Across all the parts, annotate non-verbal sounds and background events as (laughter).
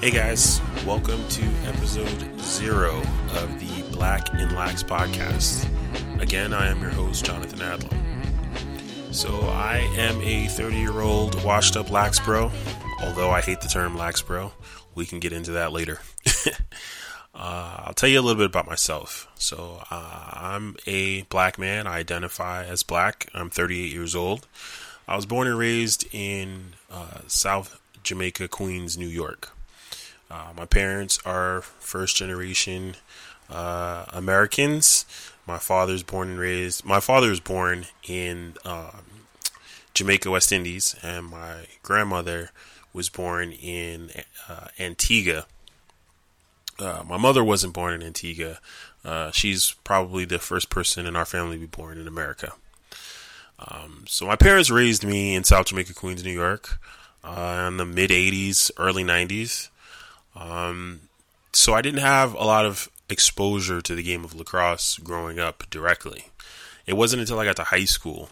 Hey guys, welcome to episode zero of the Black and Lax podcast. Again, I am your host, Jonathan Adler. So, I am a 30 year old washed up lax bro, although I hate the term lax bro. We can get into that later. (laughs) uh, I'll tell you a little bit about myself. So, uh, I'm a black man. I identify as black. I'm 38 years old. I was born and raised in uh, South Jamaica, Queens, New York. Uh, my parents are first generation uh, Americans. My father's born and raised. My father was born in um, Jamaica, West Indies, and my grandmother was born in uh, Antigua. Uh, my mother wasn't born in Antigua. Uh, she's probably the first person in our family to be born in America. Um, so my parents raised me in South Jamaica, Queens, New York, uh, in the mid '80s, early '90s. Um, so I didn't have a lot of exposure to the game of lacrosse growing up directly. It wasn't until I got to high school.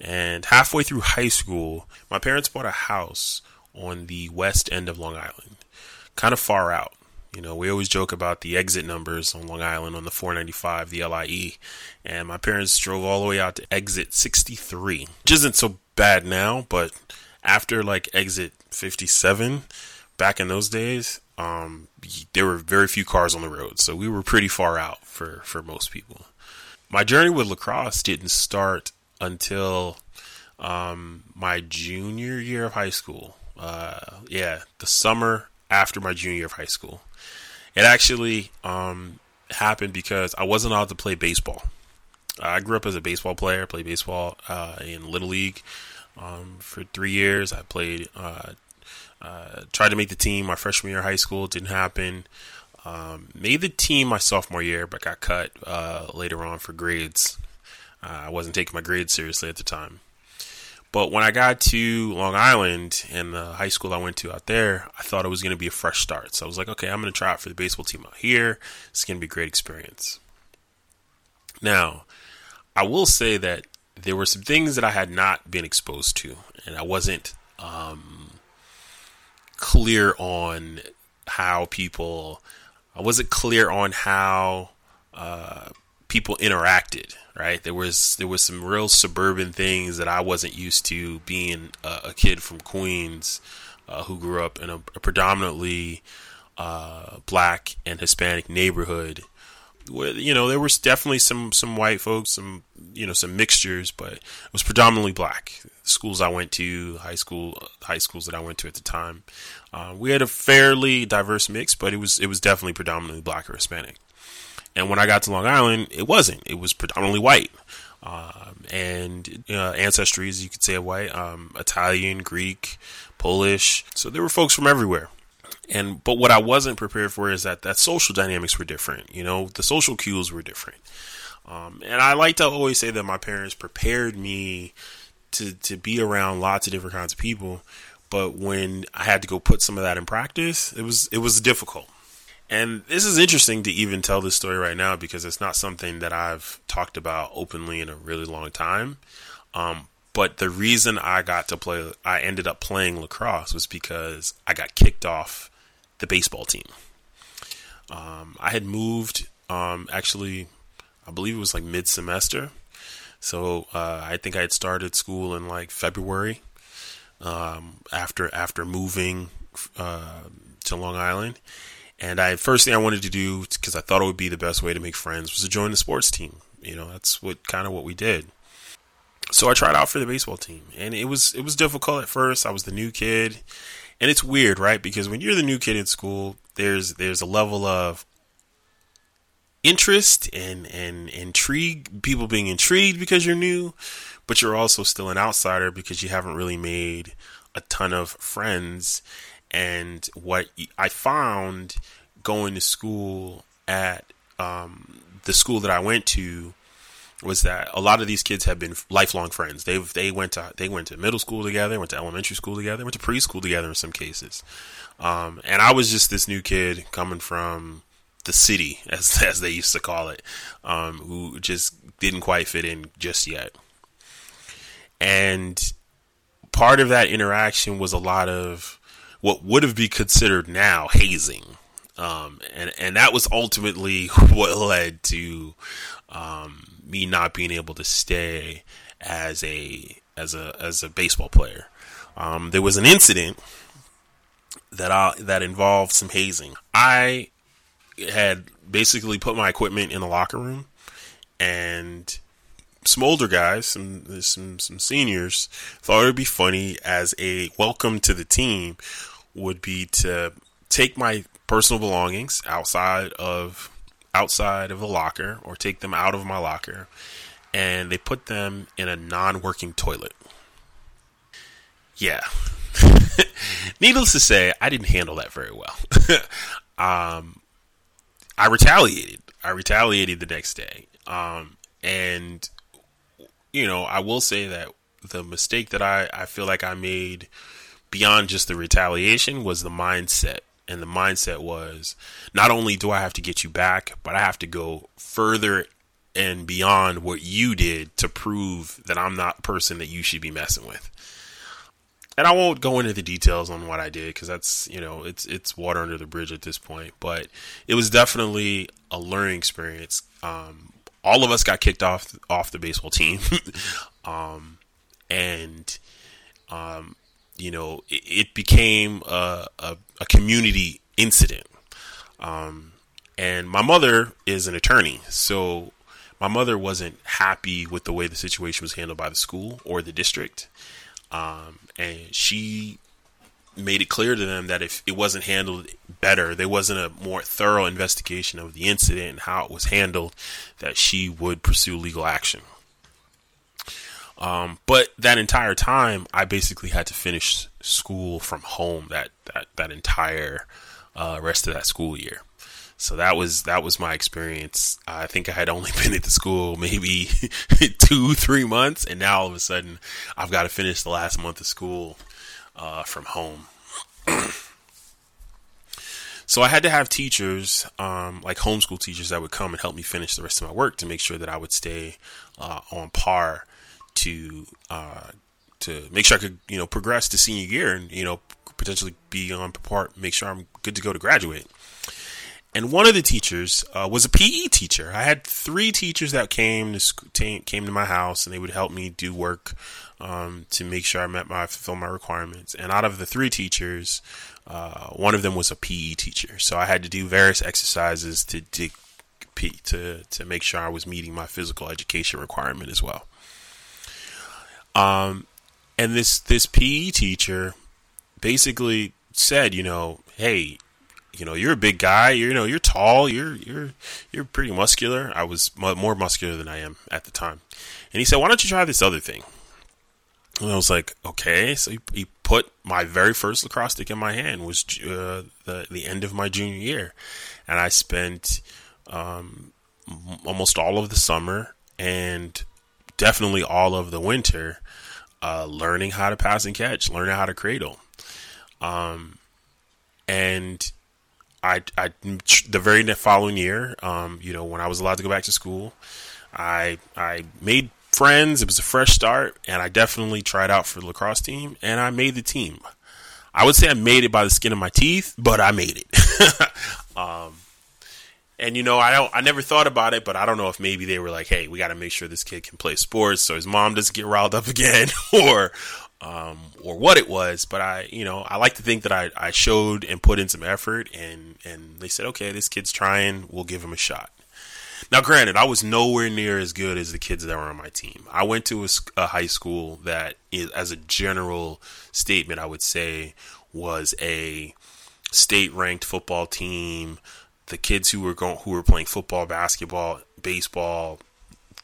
And halfway through high school, my parents bought a house on the west end of Long Island, kind of far out. You know, we always joke about the exit numbers on Long Island on the 495, the LIE. And my parents drove all the way out to exit 63, which isn't so bad now, but after like exit 57, back in those days, um, there were very few cars on the road, so we were pretty far out for for most people. My journey with lacrosse didn't start until um, my junior year of high school. Uh, yeah, the summer after my junior year of high school. It actually um, happened because I wasn't allowed to play baseball. I grew up as a baseball player, played baseball uh, in Little League um, for three years. I played uh, uh, tried to make the team my freshman year of high school, didn't happen. Um, made the team my sophomore year, but got cut uh, later on for grades. Uh, I wasn't taking my grades seriously at the time. But when I got to Long Island and the high school I went to out there, I thought it was going to be a fresh start. So I was like, okay, I'm going to try out for the baseball team out here. It's going to be a great experience. Now, I will say that there were some things that I had not been exposed to, and I wasn't um, clear on how people. I wasn't clear on how uh, people interacted. Right, there was there was some real suburban things that I wasn't used to being a, a kid from Queens uh, who grew up in a, a predominantly uh, black and Hispanic neighborhood. You know, there was definitely some some white folks, some you know, some mixtures, but it was predominantly black schools I went to, high school, high schools that I went to at the time. Uh, we had a fairly diverse mix, but it was it was definitely predominantly black or Hispanic. And when I got to Long Island, it wasn't. It was predominantly white. Um, and uh, ancestry, as you could say, white, um, Italian, Greek, Polish. So there were folks from everywhere. And but what I wasn't prepared for is that that social dynamics were different. You know, the social cues were different. Um, and I like to always say that my parents prepared me to to be around lots of different kinds of people. But when I had to go put some of that in practice, it was it was difficult. And this is interesting to even tell this story right now because it's not something that I've talked about openly in a really long time. Um, but the reason I got to play, I ended up playing lacrosse was because I got kicked off the baseball team. Um, I had moved, um, actually, I believe it was like mid semester. So uh, I think I had started school in like February um, after after moving uh, to Long Island. And I first thing I wanted to do because I thought it would be the best way to make friends was to join the sports team. You know, that's what kind of what we did. So I tried out for the baseball team, and it was it was difficult at first. I was the new kid, and it's weird, right? Because when you're the new kid in school, there's there's a level of interest and and intrigue, people being intrigued because you're new, but you're also still an outsider because you haven't really made a ton of friends. And what I found going to school at um, the school that I went to was that a lot of these kids have been lifelong friends. They've they went to they went to middle school together, went to elementary school together, went to preschool together in some cases. Um, and I was just this new kid coming from the city, (laughs) as as they used to call it, um, who just didn't quite fit in just yet. And part of that interaction was a lot of what would have been considered now hazing. Um, and, and that was ultimately (laughs) what led to, um, me not being able to stay as a, as a, as a baseball player. Um, there was an incident that I, that involved some hazing. I had basically put my equipment in the locker room and some older guys, some some some seniors, thought it would be funny as a welcome to the team would be to take my personal belongings outside of outside of the locker or take them out of my locker and they put them in a non-working toilet. Yeah. (laughs) Needless to say, I didn't handle that very well. (laughs) um, I retaliated. I retaliated the next day. Um, and you know, I will say that the mistake that I, I feel like I made beyond just the retaliation was the mindset. And the mindset was not only do I have to get you back, but I have to go further and beyond what you did to prove that I'm not the person that you should be messing with. And I won't go into the details on what I did because that's you know it's it's water under the bridge at this point. But it was definitely a learning experience. Um, all of us got kicked off off the baseball team, (laughs) um, and um, you know it, it became a, a, a, community incident. Um, and my mother is an attorney, so my mother wasn't happy with the way the situation was handled by the school or the district, um, and she made it clear to them that if it wasn't handled better, there wasn't a more thorough investigation of the incident and how it was handled, that she would pursue legal action. Um, but that entire time, I basically had to finish school from home that that that entire uh, rest of that school year. So that was that was my experience. I think I had only (laughs) been at the school maybe (laughs) two, three months, and now all of a sudden I've got to finish the last month of school uh, from home. (clears throat) so I had to have teachers, um, like homeschool teachers, that would come and help me finish the rest of my work to make sure that I would stay uh, on par to uh, to make sure I could, you know, progress to senior year and you know potentially be on par, make sure I'm good to go to graduate. And one of the teachers uh, was a PE teacher. I had three teachers that came to sc- came to my house, and they would help me do work um, to make sure I met my fulfill my requirements. And out of the three teachers, uh, one of them was a PE teacher, so I had to do various exercises to, to to to make sure I was meeting my physical education requirement as well. Um, and this this PE teacher basically said, you know, hey, you know, you're a big guy. You're, you know, you're tall. You're you're you're pretty muscular. I was more muscular than I am at the time. And he said, "Why don't you try this other thing?" And I was like, okay. So he, he put my very first lacrosse stick in my hand was uh, the the end of my junior year, and I spent um, almost all of the summer and definitely all of the winter uh, learning how to pass and catch, learning how to cradle. Um, and I, I, the very following year, um, you know, when I was allowed to go back to school, I, I made friends. It was a fresh start, and I definitely tried out for the lacrosse team, and I made the team. I would say I made it by the skin of my teeth, but I made it. (laughs) um, and you know, I don't, I never thought about it, but I don't know if maybe they were like, "Hey, we got to make sure this kid can play sports, so his mom doesn't get riled up (laughs) again," or, um, or what it was. But I, you know, I like to think that I, I showed and put in some effort, and and they said, "Okay, this kid's trying. We'll give him a shot." Now, granted, I was nowhere near as good as the kids that were on my team. I went to a, a high school that, is, as a general statement, I would say was a state-ranked football team. The kids who were going, who were playing football, basketball, baseball,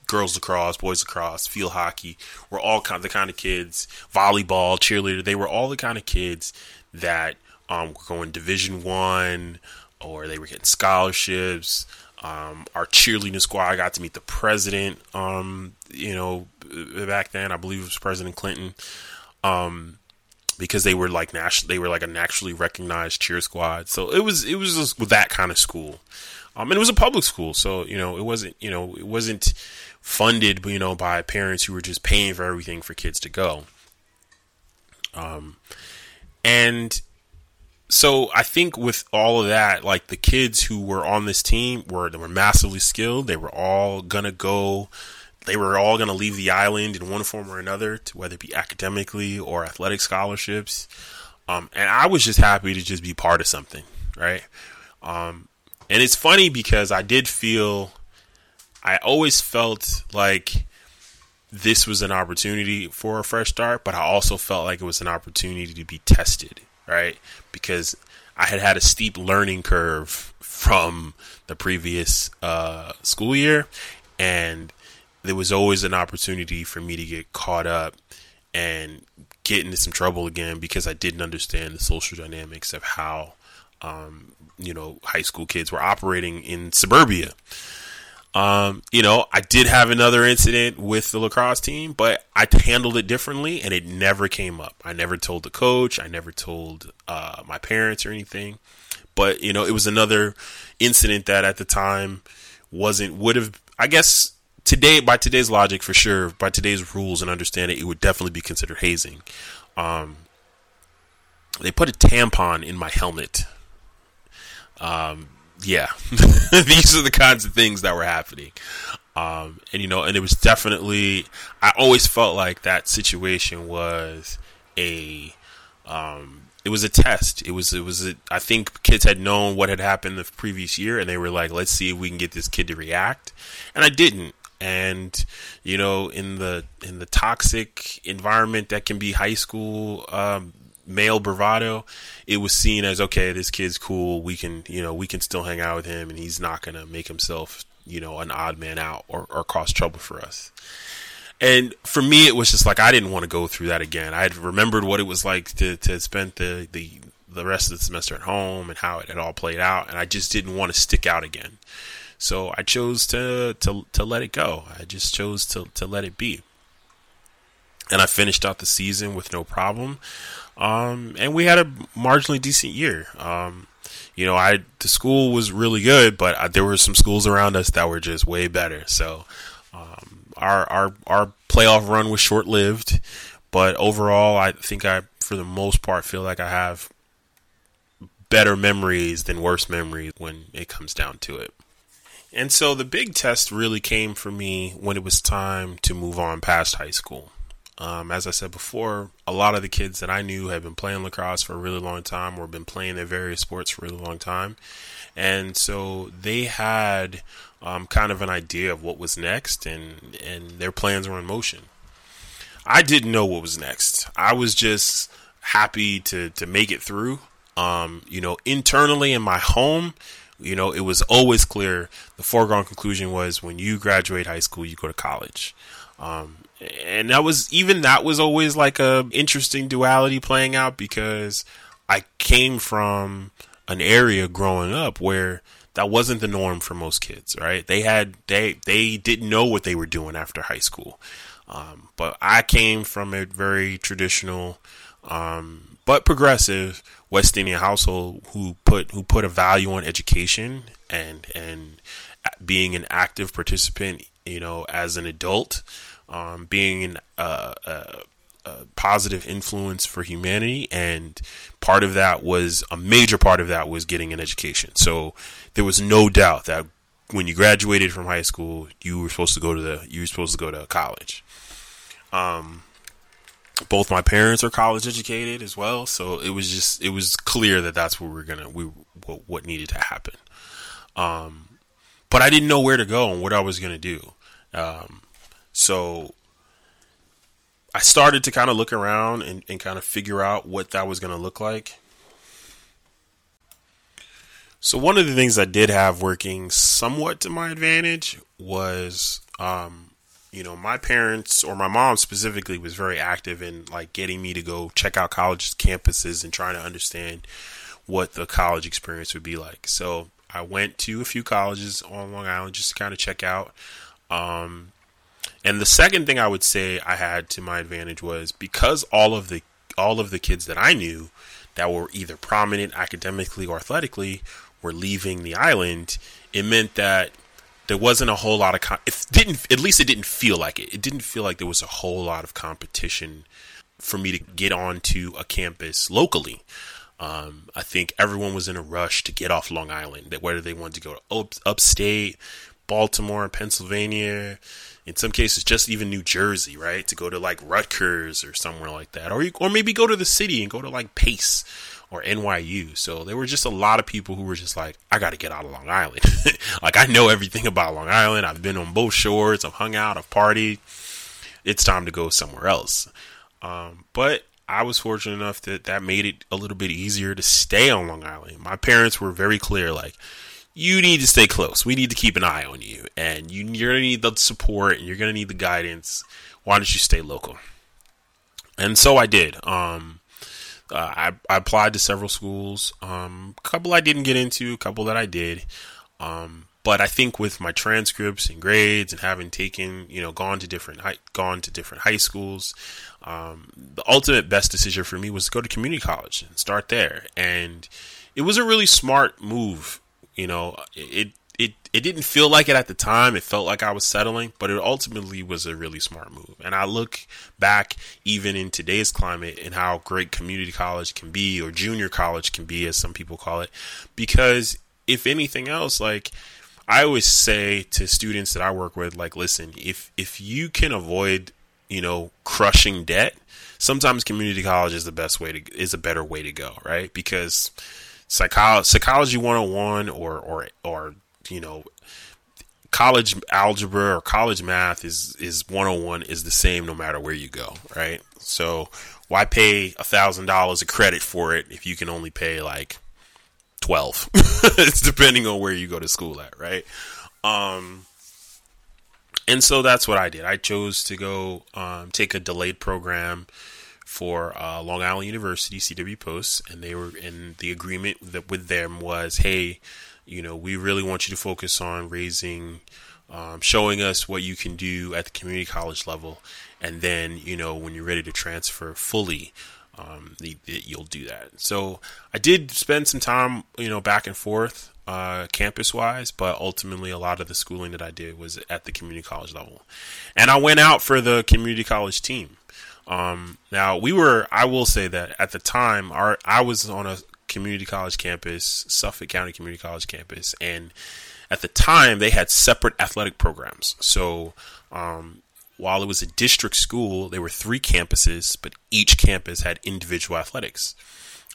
girls lacrosse, boys lacrosse, field hockey, were all kind of the kind of kids. Volleyball, cheerleader, they were all the kind of kids that um, were going Division One, or they were getting scholarships. Um, our cheerleading squad, got to meet the president, um, you know, back then. I believe it was President Clinton. Um, because they were like national, they were like a naturally recognized cheer squad. So it was, it was just that kind of school. Um, and it was a public school. So, you know, it wasn't, you know, it wasn't funded, you know, by parents who were just paying for everything for kids to go. Um, and so I think with all of that, like the kids who were on this team were were massively skilled. They were all gonna go. They were all gonna leave the island in one form or another, to whether it be academically or athletic scholarships. Um, and I was just happy to just be part of something, right? Um, and it's funny because I did feel, I always felt like this was an opportunity for a fresh start, but I also felt like it was an opportunity to be tested, right? Because I had had a steep learning curve from the previous uh, school year, and there was always an opportunity for me to get caught up and get into some trouble again because I didn't understand the social dynamics of how, um, you know, high school kids were operating in suburbia. Um, you know, I did have another incident with the lacrosse team, but I handled it differently and it never came up. I never told the coach, I never told uh, my parents or anything. But, you know, it was another incident that at the time wasn't, would have, I guess, today, by today's logic, for sure, by today's rules and understanding, it would definitely be considered hazing. Um, they put a tampon in my helmet. Um, yeah, (laughs) these are the kinds of things that were happening. Um, and you know, and it was definitely, I always felt like that situation was a, um, it was a test. It was, it was, a, I think kids had known what had happened the previous year and they were like, let's see if we can get this kid to react. And I didn't. And, you know, in the, in the toxic environment that can be high school, um, male bravado, it was seen as okay, this kid's cool. We can, you know, we can still hang out with him, and he's not gonna make himself, you know, an odd man out or, or cause trouble for us. And for me, it was just like I didn't want to go through that again. I had remembered what it was like to to spend the the the rest of the semester at home and how it had all played out, and I just didn't want to stick out again. So I chose to to to let it go. I just chose to to let it be. And I finished out the season with no problem. Um, and we had a marginally decent year. Um, you know, I the school was really good, but I, there were some schools around us that were just way better. So um, our our our playoff run was short lived, but overall, I think I, for the most part, feel like I have better memories than worse memories when it comes down to it. And so the big test really came for me when it was time to move on past high school. Um, as I said before, a lot of the kids that I knew had been playing lacrosse for a really long time or been playing their various sports for a really long time. And so they had um, kind of an idea of what was next, and, and their plans were in motion. I didn't know what was next. I was just happy to, to make it through. Um, you know, internally in my home, you know, it was always clear the foregone conclusion was when you graduate high school, you go to college. Um, and that was even that was always like a interesting duality playing out because I came from an area growing up where that wasn't the norm for most kids, right? They had they they didn't know what they were doing after high school, um, but I came from a very traditional, um, but progressive West Indian household who put who put a value on education and and being an active participant, you know, as an adult um, being uh, a, a, positive influence for humanity, and part of that was a major part of that was getting an education. So there was no doubt that when you graduated from high school, you were supposed to go to the you were supposed to go to college. Um, both my parents are college educated as well, so it was just it was clear that that's what we are gonna we what, what needed to happen. Um, but I didn't know where to go and what I was gonna do. Um, so I started to kind of look around and, and kind of figure out what that was to look like. So one of the things I did have working somewhat to my advantage was, um, you know, my parents or my mom specifically was very active in like getting me to go check out college campuses and trying to understand what the college experience would be like. So I went to a few colleges on Long Island just to kind of check out. Um, and the second thing I would say I had to my advantage was because all of the all of the kids that I knew that were either prominent academically or athletically were leaving the island, it meant that there wasn't a whole lot of it didn't at least it didn't feel like it. It didn't feel like there was a whole lot of competition for me to get onto a campus locally. Um, I think everyone was in a rush to get off Long Island. That whether they wanted to go to up, upstate, Baltimore, Pennsylvania, in some cases just even New Jersey, right? To go to like Rutgers or somewhere like that, or or maybe go to the city and go to like Pace or NYU. So there were just a lot of people who were just like, I got to get out of Long Island. (laughs) like I know everything about Long Island. I've been on both shores. I've hung out. I've partied. It's time to go somewhere else. Um, but I was fortunate enough that that made it a little bit easier to stay on Long Island. My parents were very clear, like, you need to stay close. We need to keep an eye on you, and you, you're gonna need the support, and you're gonna need the guidance. Why don't you stay local? And so I did. Um, uh, I, I, applied to several schools. Um, a couple I didn't get into, a couple that I did. Um, but I think with my transcripts and grades and having taken, you know, gone to different high, gone to different high schools, um, the ultimate best decision for me was to go to community college and start there. And it was a really smart move. You know, it it it didn't feel like it at the time. It felt like I was settling, but it ultimately was a really smart move. And I look back even in today's climate and how great community college can be or junior college can be as some people call it because if anything else like I always say to students that I work with like listen, if if you can avoid, you know, crushing debt, sometimes community college is the best way to is a better way to go, right? Because psychology psychology 101 or or or you know, college algebra or college math is is 101 is the same no matter where you go, right? So why pay a thousand dollars a credit for it if you can only pay like 12? (laughs) it's depending on where you go to school at, right? Um, and so that's what I did. I chose to go um, take a delayed program for uh, Long Island University, CW Post, and they were in the agreement that with them was, hey, you know, we really want you to focus on raising, um, showing us what you can do at the community college level, and then you know when you're ready to transfer fully, um, you'll do that. So I did spend some time, you know, back and forth uh, campus wise, but ultimately a lot of the schooling that I did was at the community college level, and I went out for the community college team. Um, now we were, I will say that at the time, our I was on a community college campus, Suffolk County Community College campus, and at the time they had separate athletic programs. So um, while it was a district school, there were three campuses, but each campus had individual athletics.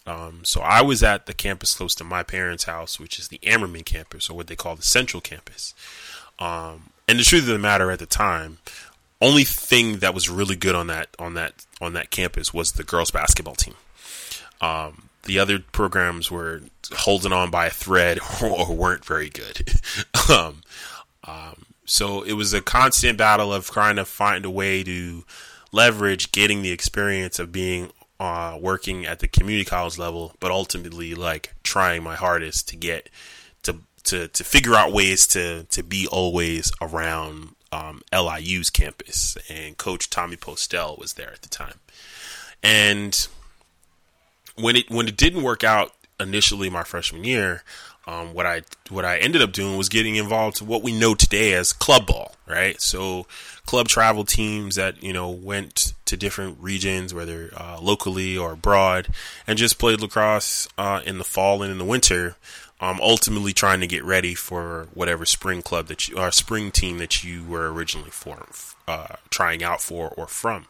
Um, so I was at the campus close to my parents' house, which is the Ammerman campus, or what they call the Central campus. Um, and the truth of the matter, at the time, only thing that was really good on that on that on that campus was the girls basketball team. Um, the other programs were holding on by a thread (laughs) or weren't very good. (laughs) um, um, so it was a constant battle of trying to find a way to leverage getting the experience of being uh, working at the community college level, but ultimately like trying my hardest to get to to to figure out ways to to be always around um, LIU's campus. And Coach Tommy Postel was there at the time, and when it when it didn't work out initially my freshman year, um, what I what I ended up doing was getting involved to what we know today as club ball, right? So club travel teams that you know went to different regions, whether uh, locally or abroad, and just played lacrosse uh, in the fall and in the winter. Um, ultimately, trying to get ready for whatever spring club that you or spring team that you were originally formed, uh, trying out for or from.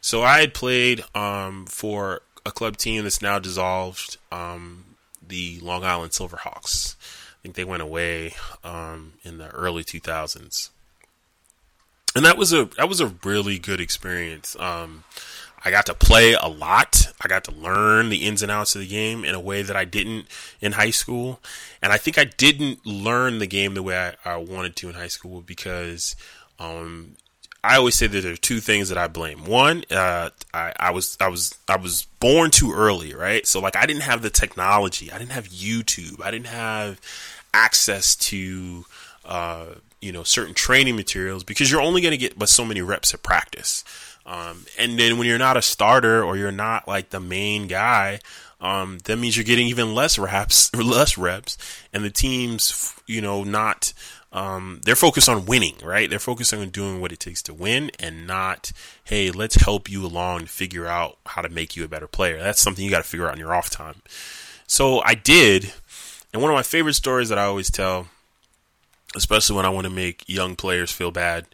So I had played um, for a club team that's now dissolved, um, the Long Island Silverhawks. I think they went away um, in the early 2000s, and that was a that was a really good experience. Um, I got to play a lot. I got to learn the ins and outs of the game in a way that I didn't in high school, and I think I didn't learn the game the way I, I wanted to in high school because um, I always say that there are two things that I blame. One, uh, I, I, was I was I was born too early, right? So like I didn't have the technology, I didn't have YouTube, I didn't have access to uh, you know certain training materials because you're only going to get but so many reps at practice. Um, and then when you're not a starter or you're not like the main guy, um, that means you're getting even less reps, (laughs) less reps, and the team's you know not um, they're focused on winning, right? They're focused on doing what it takes to win and not, hey, let's help you along to figure out how to make you a better player. That's something you got to figure out in your off time. So I did. And one of my favorite stories that I always tell, especially when I want to make young players feel bad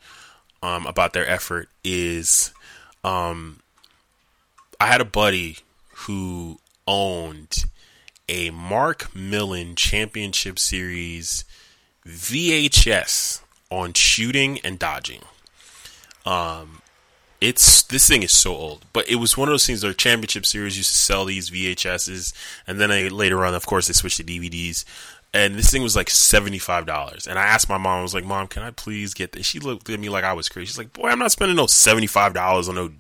um, about their effort, is um, I had a buddy who owned a Mark Millon Championship Series VHS on shooting and dodging. Um, it's this thing is so old, but it was one of those things. Their championship series used to sell these VHSs, and then they, later on, of course, they switched to DVDs. And this thing was like seventy five dollars. And I asked my mom, I was like, "Mom, can I please get this?" She looked at me like I was crazy. She's like, "Boy, I'm not spending no seventy five dollars on no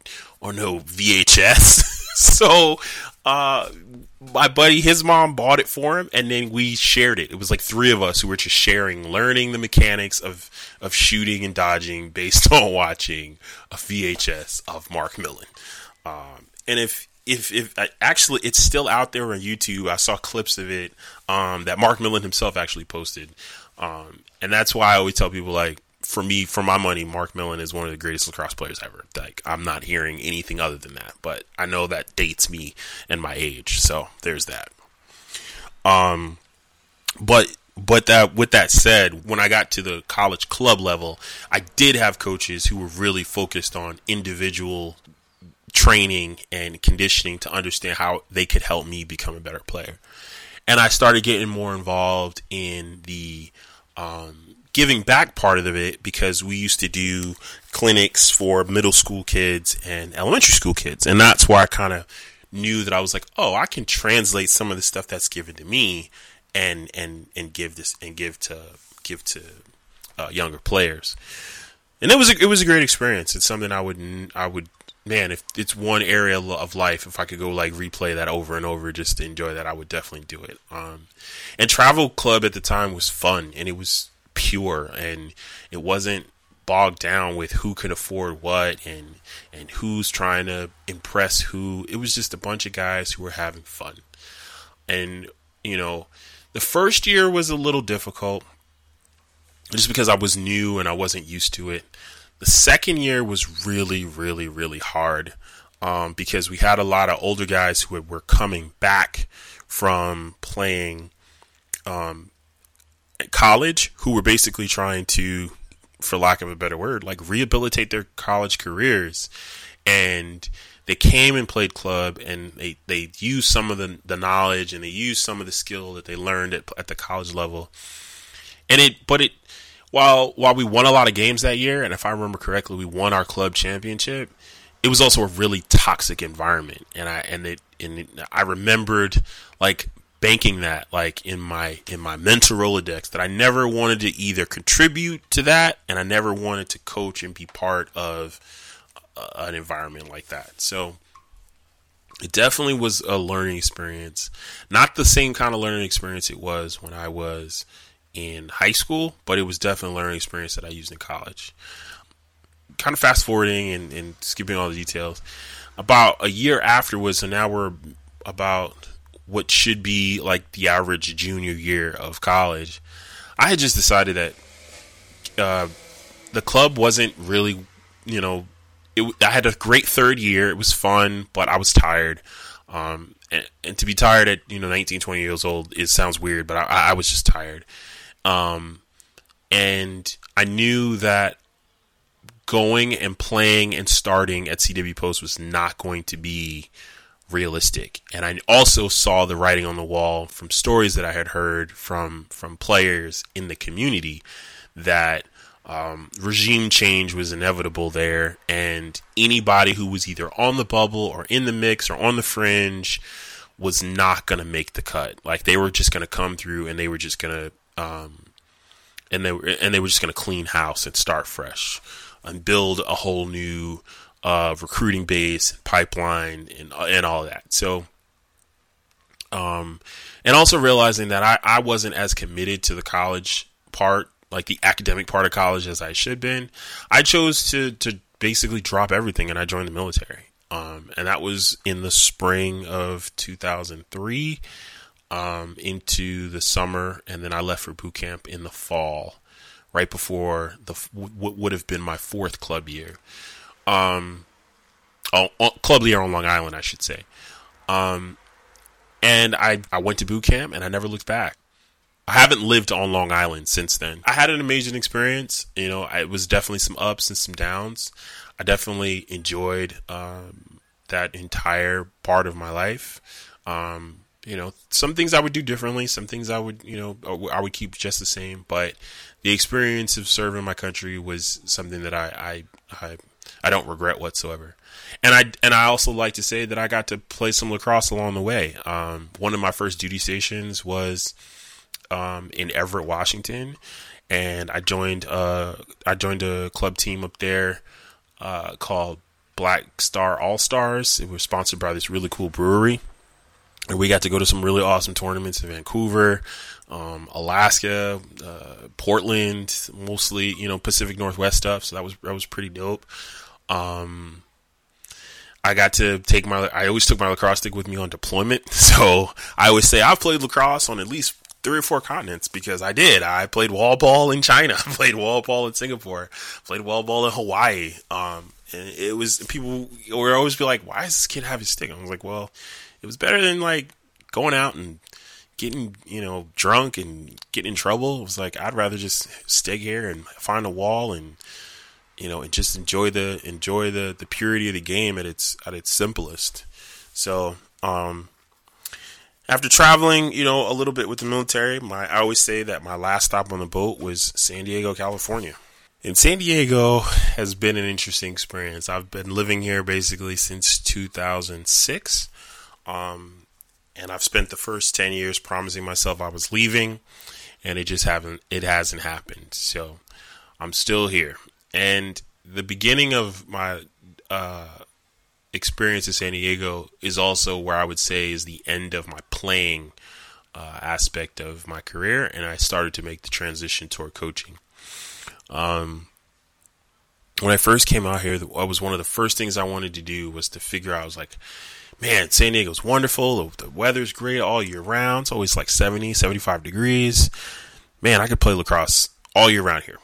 on no VHS." (laughs) so uh, my buddy, his mom bought it for him, and then we shared it. It was like three of us who were just sharing, learning the mechanics of of shooting and dodging based (laughs) on watching a VHS of Mark Millon. Um, and if if if actually it's still out there on YouTube, I saw clips of it um, that Mark Millon himself actually posted, um, and that's why I always tell people like for me, for my money, Mark Millon is one of the greatest lacrosse players ever. Like I'm not hearing anything other than that, but I know that dates me and my age, so there's that. Um, but but that with that said, when I got to the college club level, I did have coaches who were really focused on individual training and conditioning to understand how they could help me become a better player. And I started getting more involved in the um, giving back part of it because we used to do clinics for middle school kids and elementary school kids. And that's where I kind of knew that I was like, oh, I can translate some of the stuff that's given to me and and and give this and give to give to uh, younger players. And it was a, it was a great experience. It's something I would I would man if it's one area of life if I could go like replay that over and over just to enjoy that I would definitely do it. Um, and travel club at the time was fun and it was pure and it wasn't bogged down with who could afford what and and who's trying to impress who. It was just a bunch of guys who were having fun. And you know, the first year was a little difficult just because I was new and I wasn't used to it. The second year was really, really, really hard um, because we had a lot of older guys who were coming back from playing um, college who were basically trying to, for lack of a better word, like rehabilitate their college careers. And they came and played club and they, they used some of the, the knowledge and they used some of the skill that they learned at, at the college level. And it, but it, while, while we won a lot of games that year, and if I remember correctly, we won our club championship, it was also a really toxic environment. And I, and it, and it, I remembered like banking that like in my in my mental rolodex that I never wanted to either contribute to that and I never wanted to coach and be part of uh, an environment like that. So it definitely was a learning experience. Not the same kind of learning experience it was when I was in high school, but it was definitely a learning experience that I used in college. Kind of fast forwarding and, and skipping all the details. About a year afterwards, so now we're about what should be like the average junior year of college, I had just decided that uh, the club wasn't really, you know, it, I had a great third year. It was fun, but I was tired. Um, and, and, to be tired at you know 19, 20 years old, it sounds weird, but I, I was just tired. Um, and I knew that going and playing and starting at CW Post was not going to be realistic. And I also saw the writing on the wall from stories that I had heard from from players in the community that um, regime change was inevitable there, and anybody who was either on the bubble or in the mix or on the fringe was not going to make the cut. Like they were just going to come through, and they were just going to, um, and they were and they were just going to clean house and start fresh and build a whole new of recruiting base, pipeline, and and all that. So, um, and also realizing that I, I wasn't as committed to the college part, like the academic part of college, as I should been. I chose to to basically drop everything and I joined the military. Um, and that was in the spring of 2003 um, into the summer, and then I left for boot camp in the fall right before the what would have been my fourth club year. Um, oh, oh, club year on Long Island, I should say. Um, and I I went to boot camp and I never looked back. I haven't lived on Long Island since then. I had an amazing experience. You know, it was definitely some ups and some downs. I definitely enjoyed um, that entire part of my life. Um, you know, some things I would do differently, some things I would, you know, I would keep just the same. But the experience of serving my country was something that I, I, I, I don't regret whatsoever. And I and I also like to say that I got to play some lacrosse along the way. Um, one of my first duty stations was um, in Everett, Washington, and I joined uh, I joined a club team up there uh, called Black Star All Stars. It was sponsored by this really cool brewery, and we got to go to some really awesome tournaments in Vancouver, um, Alaska, uh, Portland, mostly you know Pacific Northwest stuff. So that was that was pretty dope. Um, I got to take my I always took my lacrosse stick with me on deployment. (laughs) So I always say I've played lacrosse on at least three or four continents because I did. I played wall ball in China, (laughs) played wall ball in Singapore, played wall ball in Hawaii. Um, and it was people would always be like, "Why does this kid have his stick?" I was like, "Well, it was better than like going out and getting you know drunk and getting in trouble." It was like I'd rather just stay here and find a wall and you know and just enjoy the enjoy the the purity of the game at its at its simplest. So, um, after traveling, you know, a little bit with the military, my I always say that my last stop on the boat was San Diego, California. And San Diego has been an interesting experience. I've been living here basically since 2006. Um, and I've spent the first 10 years promising myself I was leaving and it just haven't it hasn't happened. So I'm still here. And the beginning of my uh, experience in San Diego is also where I would say is the end of my playing uh, aspect of my career, and I started to make the transition toward coaching. Um, when I first came out here, that was one of the first things I wanted to do was to figure out. I was like, man, San Diego's wonderful. The, the weather's great all year round. It's always like 70, 75 degrees. Man, I could play lacrosse all year round here.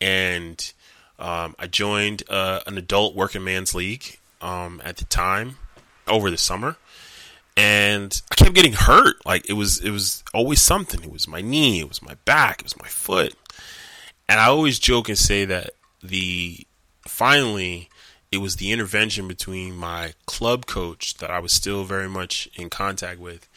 And um, I joined uh, an adult working man's league um, at the time over the summer, and I kept getting hurt. Like it was, it was always something. It was my knee, it was my back, it was my foot, and I always joke and say that the finally it was the intervention between my club coach that I was still very much in contact with,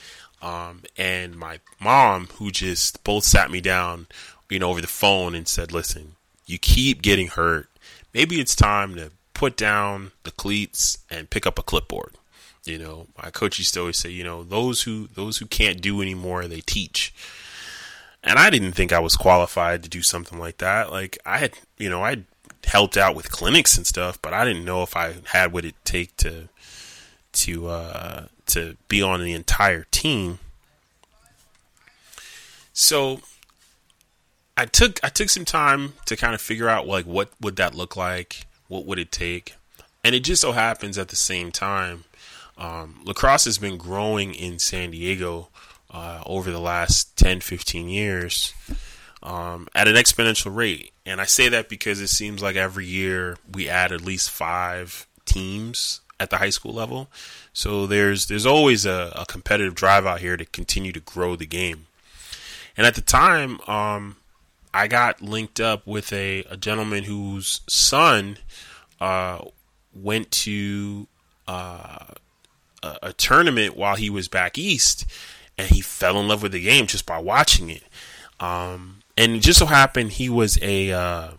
um, and my mom, who just both sat me down, you know, over the phone and said, "Listen, you keep getting hurt. Maybe it's time to put down the cleats and pick up a clipboard. You know, my coach used to always say, you know, those who those who can't do anymore, they teach. And I didn't think I was qualified to do something like that. Like I had, you know, I helped out with clinics and stuff, but I didn't know if I had what it take to to uh, to be on the entire team. So I took I took some time to kind of figure out like what would that look like what would it take? And it just so happens at the same time, um, lacrosse has been growing in San Diego uh, over the last 10, 15 years um, at an exponential rate. And I say that because it seems like every year we add at least five teams at the high school level. So there's there's always a, a competitive drive out here to continue to grow the game. And at the time, um, I got linked up with a, a gentleman whose son uh, went to uh, a, a, tournament while he was back east, and he fell in love with the game just by watching it. Um, and it just so happened he was a uh,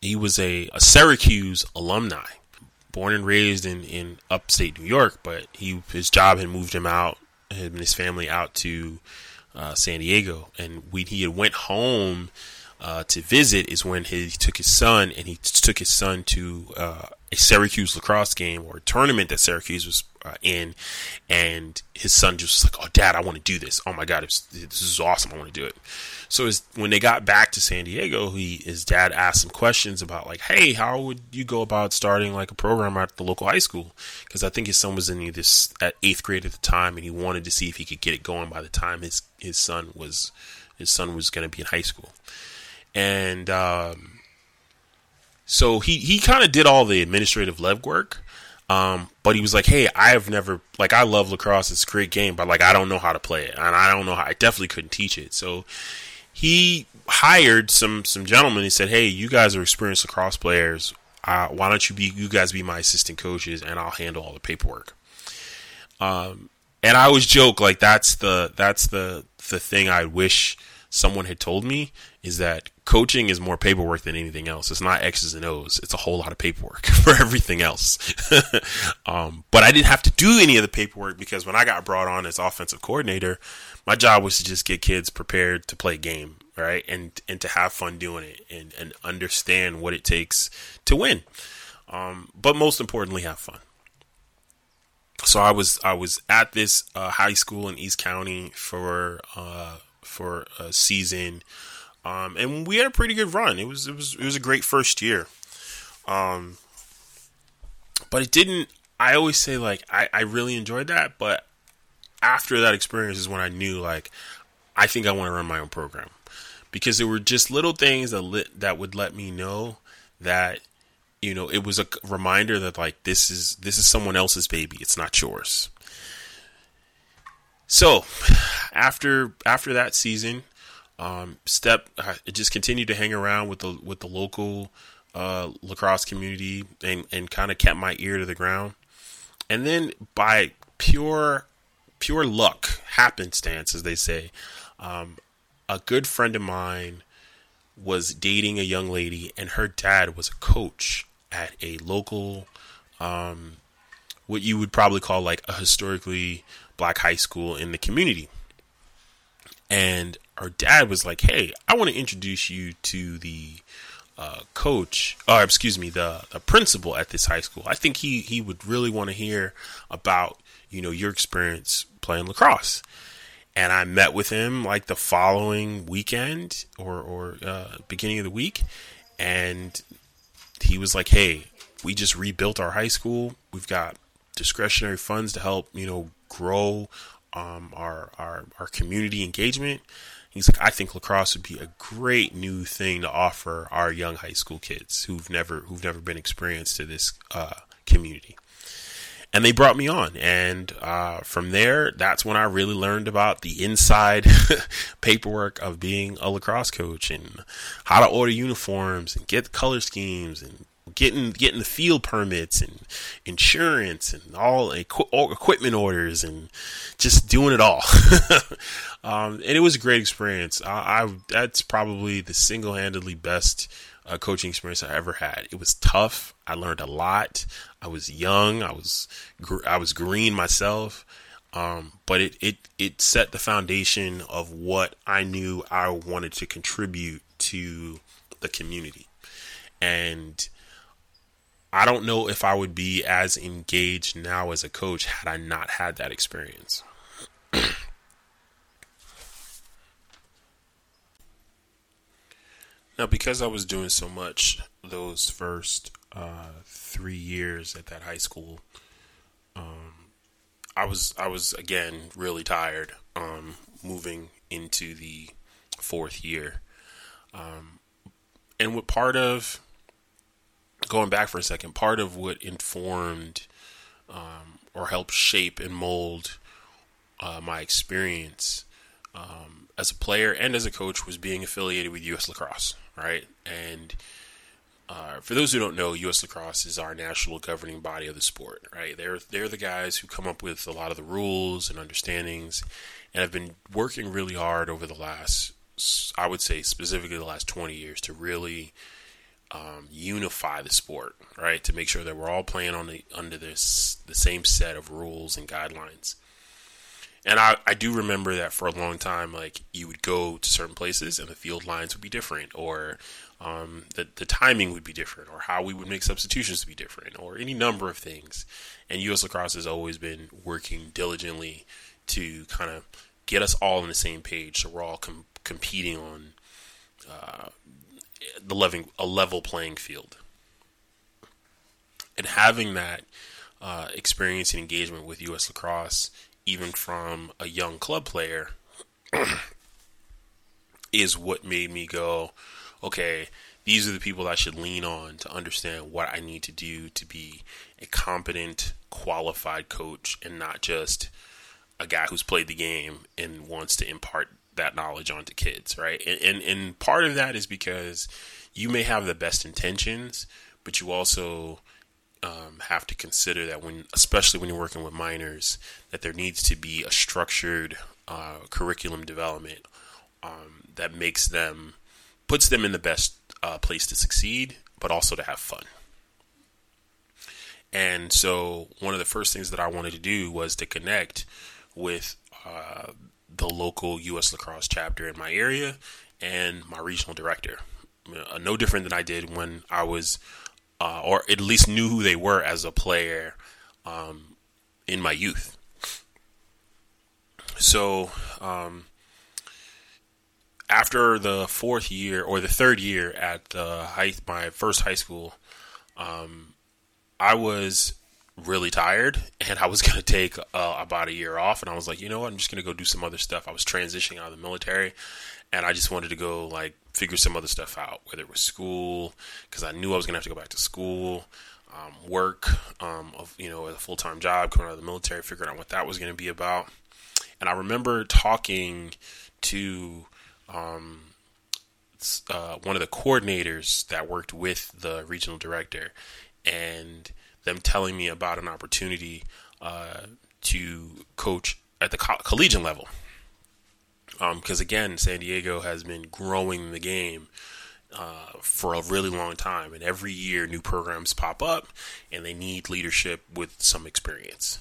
he was a, a, Syracuse alumni, born and raised in, in upstate New York, but he his job had moved him out, him and his family out to uh, San Diego, and when he had went home uh, to visit, is when he took his son and he took his son to uh, a Syracuse lacrosse game or a tournament that Syracuse was uh, in, and his son just was like, "Oh, Dad, I want to do this! Oh my God, this is awesome! I want to do it." So his, when they got back to San Diego, he his dad asked some questions about like, "Hey, how would you go about starting like a program at the local high school?" Because I think his son was in this at eighth grade at the time, and he wanted to see if he could get it going by the time his his son was his son was going to be in high school. And um, so he he kind of did all the administrative legwork. Um, but he was like, "Hey, I have never like I love lacrosse. It's a great game, but like I don't know how to play it, and I don't know how. I definitely couldn't teach it." So he hired some some gentlemen. He said, "Hey, you guys are experienced lacrosse players. Uh, why don't you be you guys be my assistant coaches, and I'll handle all the paperwork." Um, and I always joke like that's the that's the the thing I wish someone had told me is that coaching is more paperwork than anything else. It's not X's and O's. It's a whole lot of paperwork (laughs) for everything else. (laughs) um, but I didn't have to do any of the paperwork because when I got brought on as offensive coordinator, my job was to just get kids prepared to play game, right? And and to have fun doing it and, and understand what it takes to win. Um, but most importantly, have fun. So I was I was at this uh, high school in East County for uh, for a season, um, and we had a pretty good run. It was it was it was a great first year, um, but it didn't. I always say like I, I really enjoyed that, but after that experience is when I knew like I think I want to run my own program because there were just little things that lit, that would let me know that you know it was a reminder that like this is this is someone else's baby it's not yours so after after that season, um, step I just continued to hang around with the with the local uh, lacrosse community and and kind of kept my ear to the ground. And then by pure pure luck, happenstance, as they say, um, a good friend of mine was dating a young lady, and her dad was a coach at a local, um, what you would probably call like a historically black high school in the community. And our dad was like, "Hey, I want to introduce you to the uh, coach, or excuse me, the the principal at this high school. I think he he would really want to hear about you know your experience playing lacrosse." And I met with him like the following weekend or or uh, beginning of the week, and he was like, "Hey, we just rebuilt our high school. We've got discretionary funds to help you know grow um, our, our our community engagement. He's like, I think lacrosse would be a great new thing to offer our young high school kids who've never who've never been experienced to this uh, community. And they brought me on, and uh, from there, that's when I really learned about the inside (laughs) paperwork of being a lacrosse coach and how to order uniforms and get color schemes and getting getting the field permits and insurance and all, equi- all equipment orders and just doing it all. (laughs) um, and it was a great experience. I, I that's probably the single handedly best uh, coaching experience I ever had. It was tough. I learned a lot. I was young. I was gr- I was green myself. Um, but it, it, it set the foundation of what I knew I wanted to contribute to the community. And I don't know if I would be as engaged now as a coach had I not had that experience. (clears throat) now, because I was doing so much those first uh, three years at that high school, um, I was I was again really tired. Um, moving into the fourth year, um, and what part of going back for a second, part of what informed um, or helped shape and mold uh, my experience um, as a player and as a coach was being affiliated with U.S. Lacrosse, right? And uh, for those who don't know, U.S. Lacrosse is our national governing body of the sport, right? They're they're the guys who come up with a lot of the rules and understandings, and I've been working really hard over the last, I would say, specifically the last 20 years to really um, unify the sport, right? To make sure that we're all playing on the under this the same set of rules and guidelines. And I, I do remember that for a long time, like you would go to certain places and the field lines would be different, or um, the the timing would be different, or how we would make substitutions to be different, or any number of things. And U.S. Lacrosse has always been working diligently to kind of get us all on the same page, so we're all com- competing on uh, the level a level playing field. And having that uh, experience and engagement with U.S. lacrosse, even from a young club player, (clears throat) is what made me go, okay, these are the people I should lean on to understand what I need to do to be a competent, qualified coach and not just a guy who's played the game and wants to impart that knowledge onto kids, right? And, and, and part of that is because you may have the best intentions, but you also um, have to consider that when, especially when you're working with minors, that there needs to be a structured uh, curriculum development um, that makes them, puts them in the best uh, place to succeed, but also to have fun. And so, one of the first things that I wanted to do was to connect with uh, the local U.S. lacrosse chapter in my area and my regional director. Uh, no different than I did when I was, uh, or at least knew who they were as a player um, in my youth. So, um, after the fourth year or the third year at the high, my first high school, um, I was really tired and I was (laughs) going to take uh, about a year off. And I was like, you know what? I'm just going to go do some other stuff. I was transitioning out of the military and I just wanted to go like figure some other stuff out, whether it was school, because I knew I was going to have to go back to school, um, work, um, of, you know, a full time job, coming out of the military, figuring out what that was going to be about. And I remember talking to um, uh, one of the coordinators that worked with the regional director and them telling me about an opportunity uh, to coach at the co- collegiate level. Because um, again, San Diego has been growing the game uh, for a really long time, and every year new programs pop up, and they need leadership with some experience.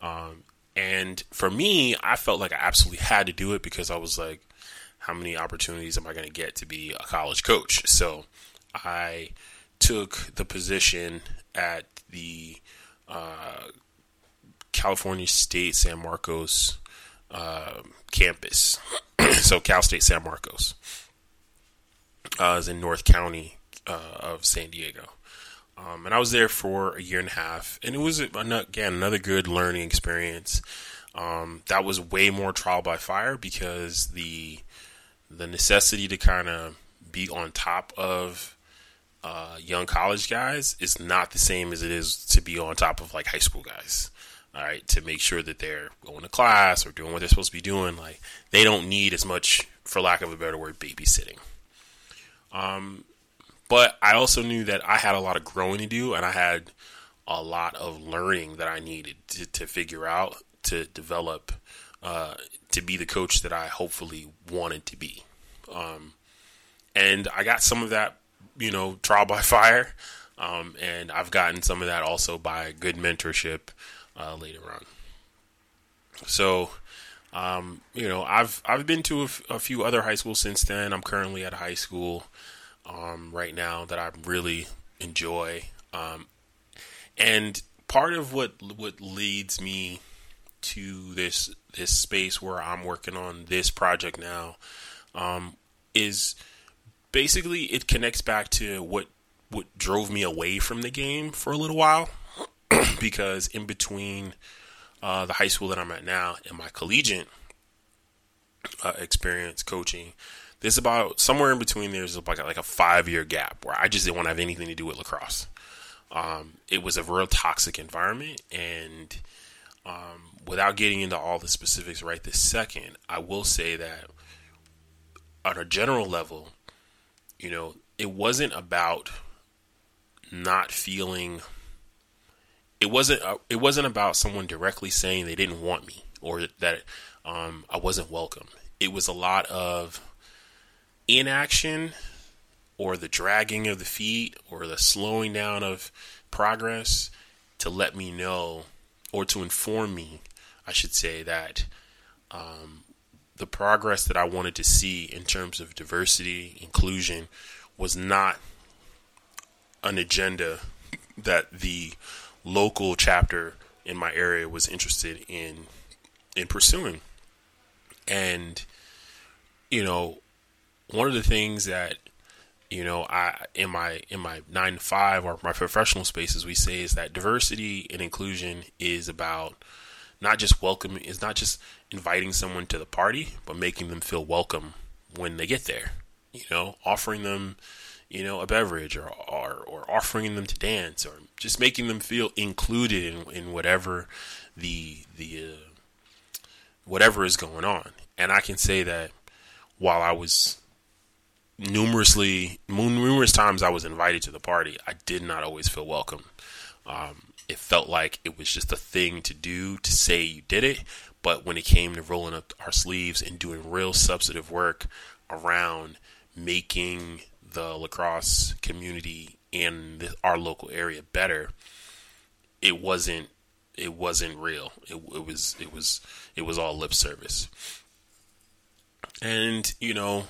Um, and for me, I felt like I absolutely had to do it because I was like, how many opportunities am I going to get to be a college coach? So I took the position at the uh, California State San Marcos uh, campus. (clears throat) so Cal State San Marcos uh, is in North County uh, of San Diego. Um, and I was there for a year and a half, and it was again another good learning experience. Um, that was way more trial by fire because the the necessity to kind of be on top of uh, young college guys is not the same as it is to be on top of like high school guys. All right, to make sure that they're going to class or doing what they're supposed to be doing. Like they don't need as much, for lack of a better word, babysitting. Um, but I also knew that I had a lot of growing to do, and I had a lot of learning that I needed to, to figure out to develop uh, to be the coach that I hopefully wanted to be. Um, and I got some of that, you know, trial by (laughs) fire. Um, and I've gotten some of that also by good mentorship uh, later on. So, um, you know, I've I've been to a, f- a few other high schools since then. I'm currently at a high school um, right now that I really enjoy, um, and part of what what leads me to this this space where I'm working on this project now um, is basically it connects back to what what drove me away from the game for a little while (clears throat) because in between uh, the high school that I'm at now and my collegiate uh, experience coaching, there's about somewhere in between. There's like a, like a five year gap where I just didn't want to have anything to do with lacrosse. Um, it was a real toxic environment, and um, without getting into all the specifics right this second, I will say that on a general level, you know, it wasn't about not feeling. It wasn't. Uh, it wasn't about someone directly saying they didn't want me or that um, I wasn't welcome. It was a lot of inaction or the dragging of the feet or the slowing down of progress to let me know or to inform me, I should say, that um, the progress that I wanted to see in terms of diversity, inclusion, was not an agenda that the local chapter in my area was interested in in pursuing. And you know, one of the things that you know, I in my in my nine to five or my professional spaces, we say is that diversity and inclusion is about not just welcoming, is not just inviting someone to the party, but making them feel welcome when they get there. you know, offering them, you know, a beverage or, or, or offering them to dance or just making them feel included in, in whatever the, the, uh, whatever is going on. And I can say that while I was numerously, numerous times I was invited to the party, I did not always feel welcome. Um, it felt like it was just a thing to do to say you did it. But when it came to rolling up our sleeves and doing real substantive work around making the lacrosse community in our local area better, it wasn't it wasn't real. It, it was it was it was all lip service. And you know,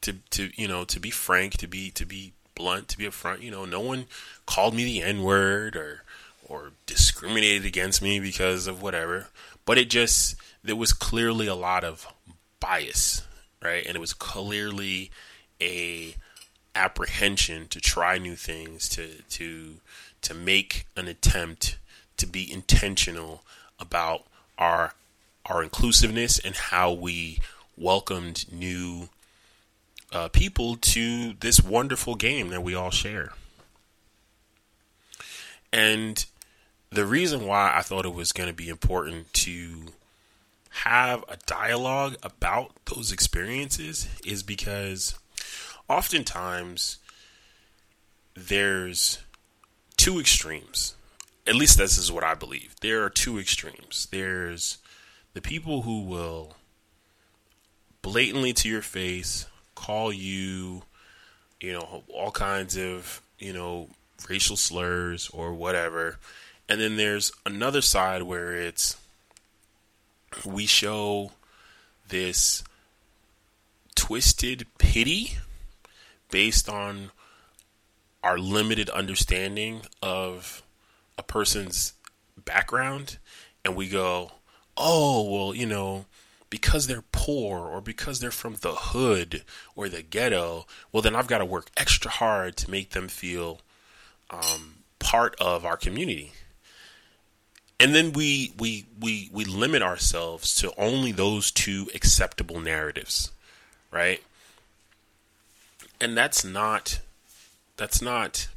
to to you know to be frank, to be to be blunt, to be upfront, you know, no one called me the N word or or discriminated against me because of whatever. But it just there was clearly a lot of bias, right? And it was clearly a apprehension to try new things, to to to make an attempt to be intentional about our our inclusiveness and how we welcomed new uh, people to this wonderful game that we all share. And the reason why I thought it was going to be important to have a dialogue about those experiences is because oftentimes there's two extremes. At least this is what I believe. There are two extremes. There's the people who will blatantly to your face call you, you know, all kinds of, you know, racial slurs or whatever. And then there's another side where it's we show this twisted pity based on our limited understanding of a person's background and we go, "Oh, well, you know, because they're poor or because they're from the hood or the ghetto, well, then I've got to work extra hard to make them feel um, part of our community. And then we, we, we, we limit ourselves to only those two acceptable narratives, right? And that's not, that's not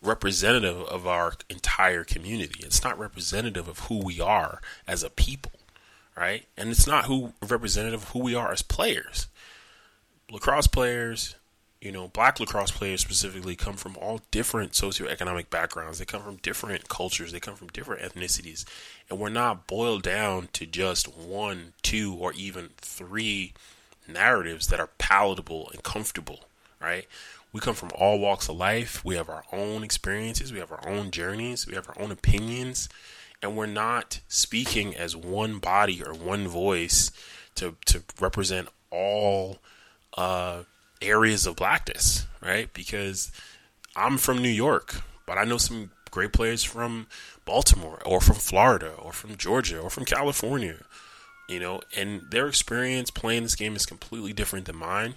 representative of our entire community. It's not representative of who we are as a people right? And it's not who representative of who we are as players. Lacrosse players, you know, black lacrosse players specifically come from all different socioeconomic backgrounds. They come from different cultures. They come from different ethnicities. And we're not boiled down to just one, two, or even three narratives that are palatable and comfortable, right? We come from all walks of life. We have our own experiences. We have our own journeys. We have our own opinions and we're not speaking as one body or one voice to to represent all uh, areas of blackness, right? Because I'm from New York, but I know some great players from Baltimore or from Florida or from Georgia or from California, you know, and their experience playing this game is completely different than mine.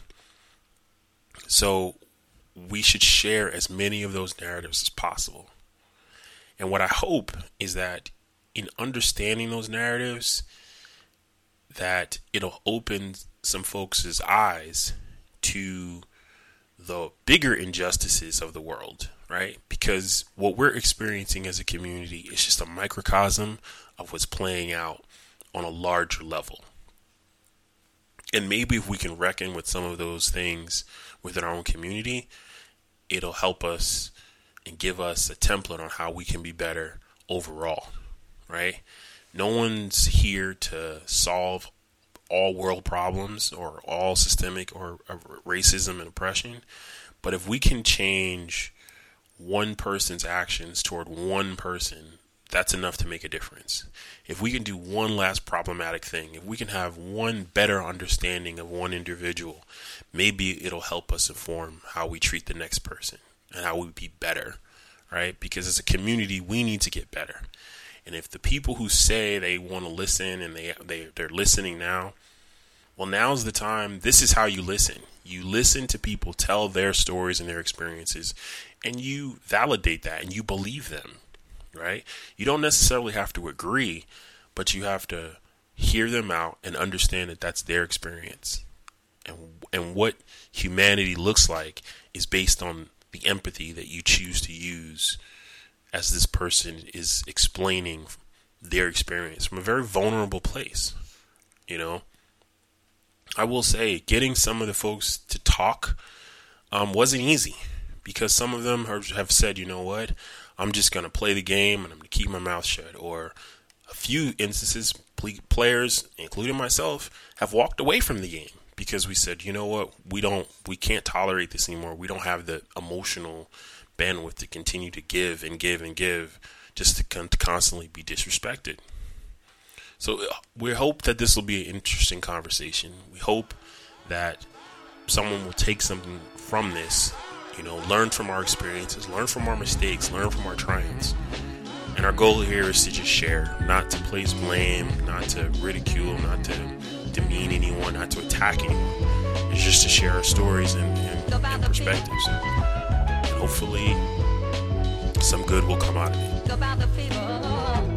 So we should share as many of those narratives as possible. And what I hope is that in understanding those narratives, that it'll open some folks' eyes to the bigger injustices of the world, right? Because what we're experiencing as a community is just a microcosm of what's playing out on a larger level. And maybe if we can reckon with some of those things within our own community, it'll help us and give us a template on how we can be better overall, right? No one's here to solve all world problems or all systemic or racism and oppression. But if we can change one person's actions toward one person, that's enough to make a difference. If we can do one last problematic thing, if we can have one better understanding of one individual, maybe it'll help us inform how we treat the next person and how we be better, right? Because as a community, we need to get better. And if the people who say they want to listen and they they they're listening now, well, now's the time. This is how you listen. You listen to people tell their stories and their experiences, and you validate that and you believe them, right? You don't necessarily have to agree, but you have to hear them out and understand that that's their experience. and and what humanity looks like is based on the empathy that you choose to use as this person is explaining their experience from a very vulnerable place. You know, I will say getting some of the folks to talk um, wasn't easy because some of them have said, you know what, I'm just going to play the game and I'm going to keep my mouth shut. Or a few instances, players, including myself, have walked away from the game because we said, you know what, we don't, we can't tolerate this anymore. We don't have the emotional bandwidth to continue to give and give and give just to, to constantly be disrespected. So uh, we hope that this will be an interesting conversation. We hope that someone will take something from this, you know, learn from our experiences, learn from our mistakes, learn from our triumphs. And our goal here is to just share, not to place blame, not to ridicule, not to demean anyone, not to attack anyone. It's just to share our stories and, and, and perspectives. And hopefully, some good will come out of it.